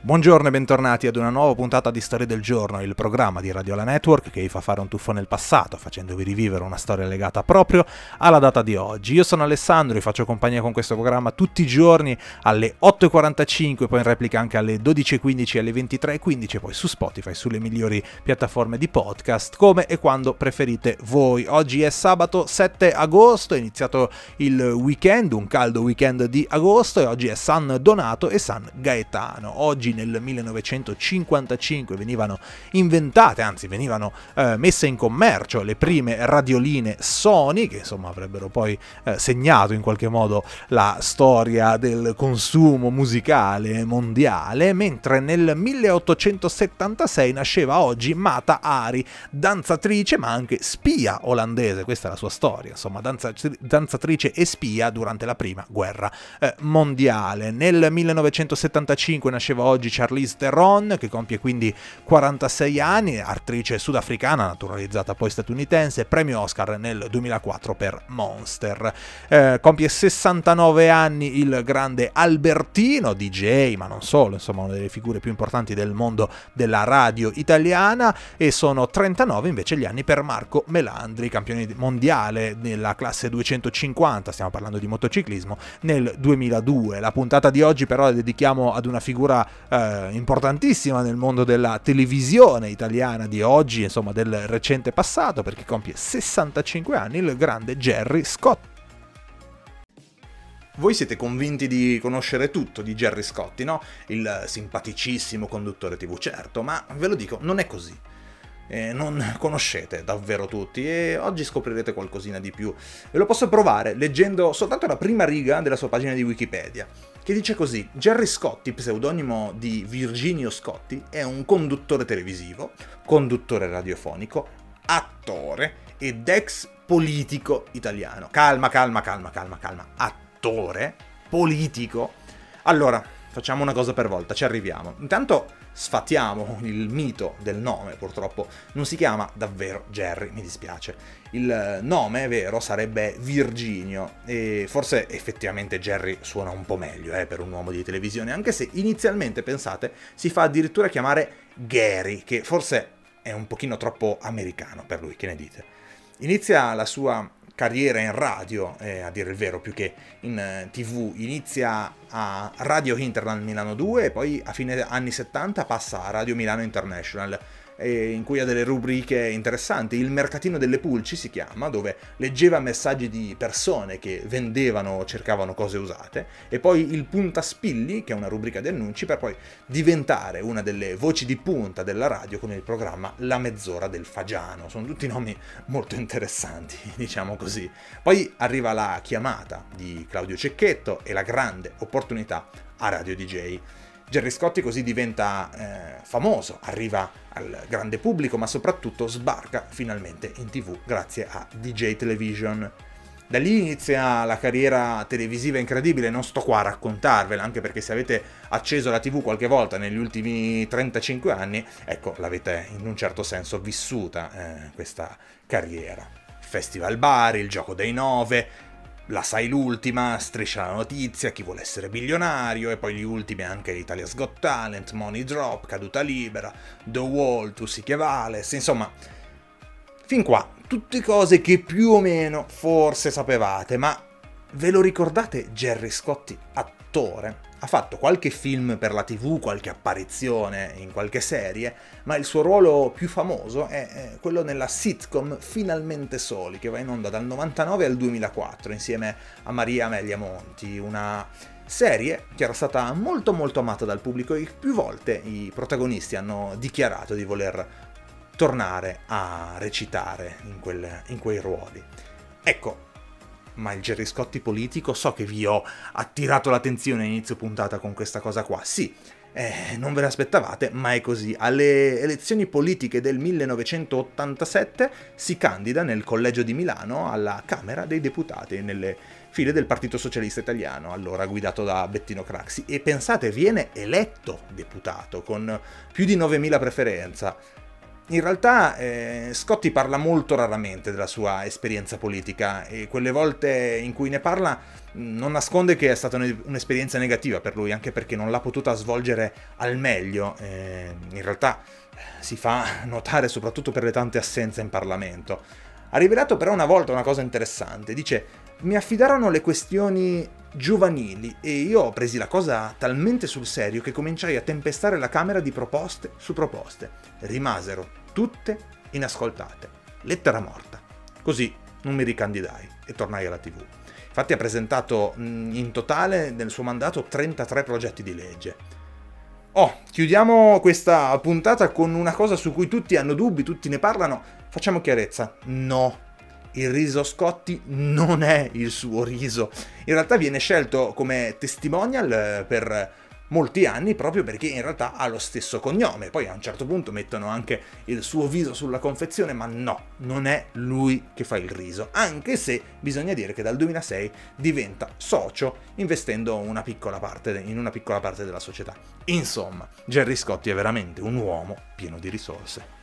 Buongiorno e bentornati ad una nuova puntata di Storia del Giorno, il programma di Radio La Network che vi fa fare un tuffo nel passato, facendovi rivivere una storia legata proprio alla data di oggi. Io sono Alessandro e faccio compagnia con questo programma tutti i giorni alle 8.45, poi in replica anche alle 12.15 e alle 23.15, e poi su Spotify, sulle migliori piattaforme di podcast, come e quando preferite voi. Oggi è sabato 7 agosto, è iniziato il weekend, un caldo weekend di agosto, e oggi è San Donato e San Gaetano. Oggi nel 1955 venivano inventate, anzi venivano eh, messe in commercio le prime radioline Sony, che insomma avrebbero poi eh, segnato in qualche modo la storia del consumo musicale mondiale, mentre nel 1876 nasceva oggi Mata Ari, danzatrice ma anche spia olandese, questa è la sua storia, insomma danza, danzatrice e spia durante la prima guerra eh, mondiale. Nel 1975 nasceva oggi oggi Charlize Theron, che compie quindi 46 anni, attrice sudafricana, naturalizzata poi statunitense, premio Oscar nel 2004 per Monster. Eh, compie 69 anni il grande Albertino, DJ, ma non solo, insomma una delle figure più importanti del mondo della radio italiana, e sono 39 invece gli anni per Marco Melandri, campione mondiale nella classe 250, stiamo parlando di motociclismo, nel 2002. La puntata di oggi però la dedichiamo ad una figura eh, importantissima nel mondo della televisione italiana di oggi, insomma del recente passato, perché compie 65 anni il grande Jerry Scott. Voi siete convinti di conoscere tutto di Jerry Scotti, no? Il simpaticissimo conduttore TV, certo, ma ve lo dico, non è così. Eh, non conoscete davvero tutti e oggi scoprirete qualcosina di più. E lo posso provare leggendo soltanto la prima riga della sua pagina di Wikipedia che dice così: Jerry Scotti, pseudonimo di Virginio Scotti, è un conduttore televisivo, conduttore radiofonico, attore ed ex politico italiano. Calma, calma, calma, calma, calma. Attore, politico. Allora, facciamo una cosa per volta, ci arriviamo. Intanto sfatiamo il mito del nome, purtroppo non si chiama davvero Jerry, mi dispiace. Il nome vero sarebbe Virginio e forse effettivamente Jerry suona un po' meglio eh, per un uomo di televisione, anche se inizialmente, pensate, si fa addirittura chiamare Gary, che forse è un pochino troppo americano per lui, che ne dite? Inizia la sua carriera in radio, eh, a dire il vero, più che in eh, tv. Inizia a Radio Hinterland Milano 2 e poi a fine anni 70 passa a Radio Milano International in cui ha delle rubriche interessanti. Il mercatino delle pulci si chiama, dove leggeva messaggi di persone che vendevano o cercavano cose usate, e poi il puntaspilli, che è una rubrica di annunci, per poi diventare una delle voci di punta della radio con il programma La mezz'ora del Fagiano. Sono tutti nomi molto interessanti, diciamo così. Poi arriva la chiamata di Claudio Cecchetto e la grande opportunità a Radio DJ. Gerry Scotti così diventa eh, famoso, arriva al grande pubblico, ma soprattutto sbarca finalmente in tv grazie a DJ Television. Da lì inizia la carriera televisiva incredibile, non sto qua a raccontarvela, anche perché se avete acceso la tv qualche volta negli ultimi 35 anni, ecco, l'avete in un certo senso vissuta eh, questa carriera. Festival Bari, il gioco dei nove, la sai l'ultima, Striscia la notizia, Chi vuole essere bilionario, e poi gli ultimi anche Italia's Got Talent, Money Drop, Caduta Libera, The Wall, Tu sì che vale, insomma, fin qua, tutte cose che più o meno forse sapevate, ma ve lo ricordate Jerry Scotti attore? Ha fatto qualche film per la TV, qualche apparizione in qualche serie, ma il suo ruolo più famoso è quello nella sitcom Finalmente Soli, che va in onda dal 99 al 2004 insieme a Maria Amelia Monti, una serie che era stata molto molto amata dal pubblico e più volte i protagonisti hanno dichiarato di voler tornare a recitare in, quel, in quei ruoli. Ecco, ma il Gerry Scotti politico so che vi ho attirato l'attenzione a inizio puntata con questa cosa qua. Sì, eh, non ve l'aspettavate, ma è così. Alle elezioni politiche del 1987 si candida nel collegio di Milano alla Camera dei Deputati, nelle file del Partito Socialista Italiano, allora guidato da Bettino Craxi. E pensate, viene eletto deputato con più di 9.000 preferenza in realtà eh, Scotti parla molto raramente della sua esperienza politica e quelle volte in cui ne parla non nasconde che è stata un'esperienza negativa per lui, anche perché non l'ha potuta svolgere al meglio. Eh, in realtà si fa notare soprattutto per le tante assenze in Parlamento. Ha rivelato però una volta una cosa interessante, dice mi affidarono le questioni giovanili e io presi la cosa talmente sul serio che cominciai a tempestare la Camera di proposte su proposte. Rimasero tutte inascoltate. Lettera morta. Così non mi ricandidai e tornai alla TV. Infatti ha presentato in totale nel suo mandato 33 progetti di legge. Oh, chiudiamo questa puntata con una cosa su cui tutti hanno dubbi, tutti ne parlano. Facciamo chiarezza. No, il riso Scotti non è il suo riso. In realtà viene scelto come testimonial eh, per molti anni proprio perché in realtà ha lo stesso cognome. Poi a un certo punto mettono anche il suo viso sulla confezione, ma no, non è lui che fa il riso, anche se bisogna dire che dal 2006 diventa socio investendo una parte, in una piccola parte della società. Insomma, Gerry Scotti è veramente un uomo pieno di risorse.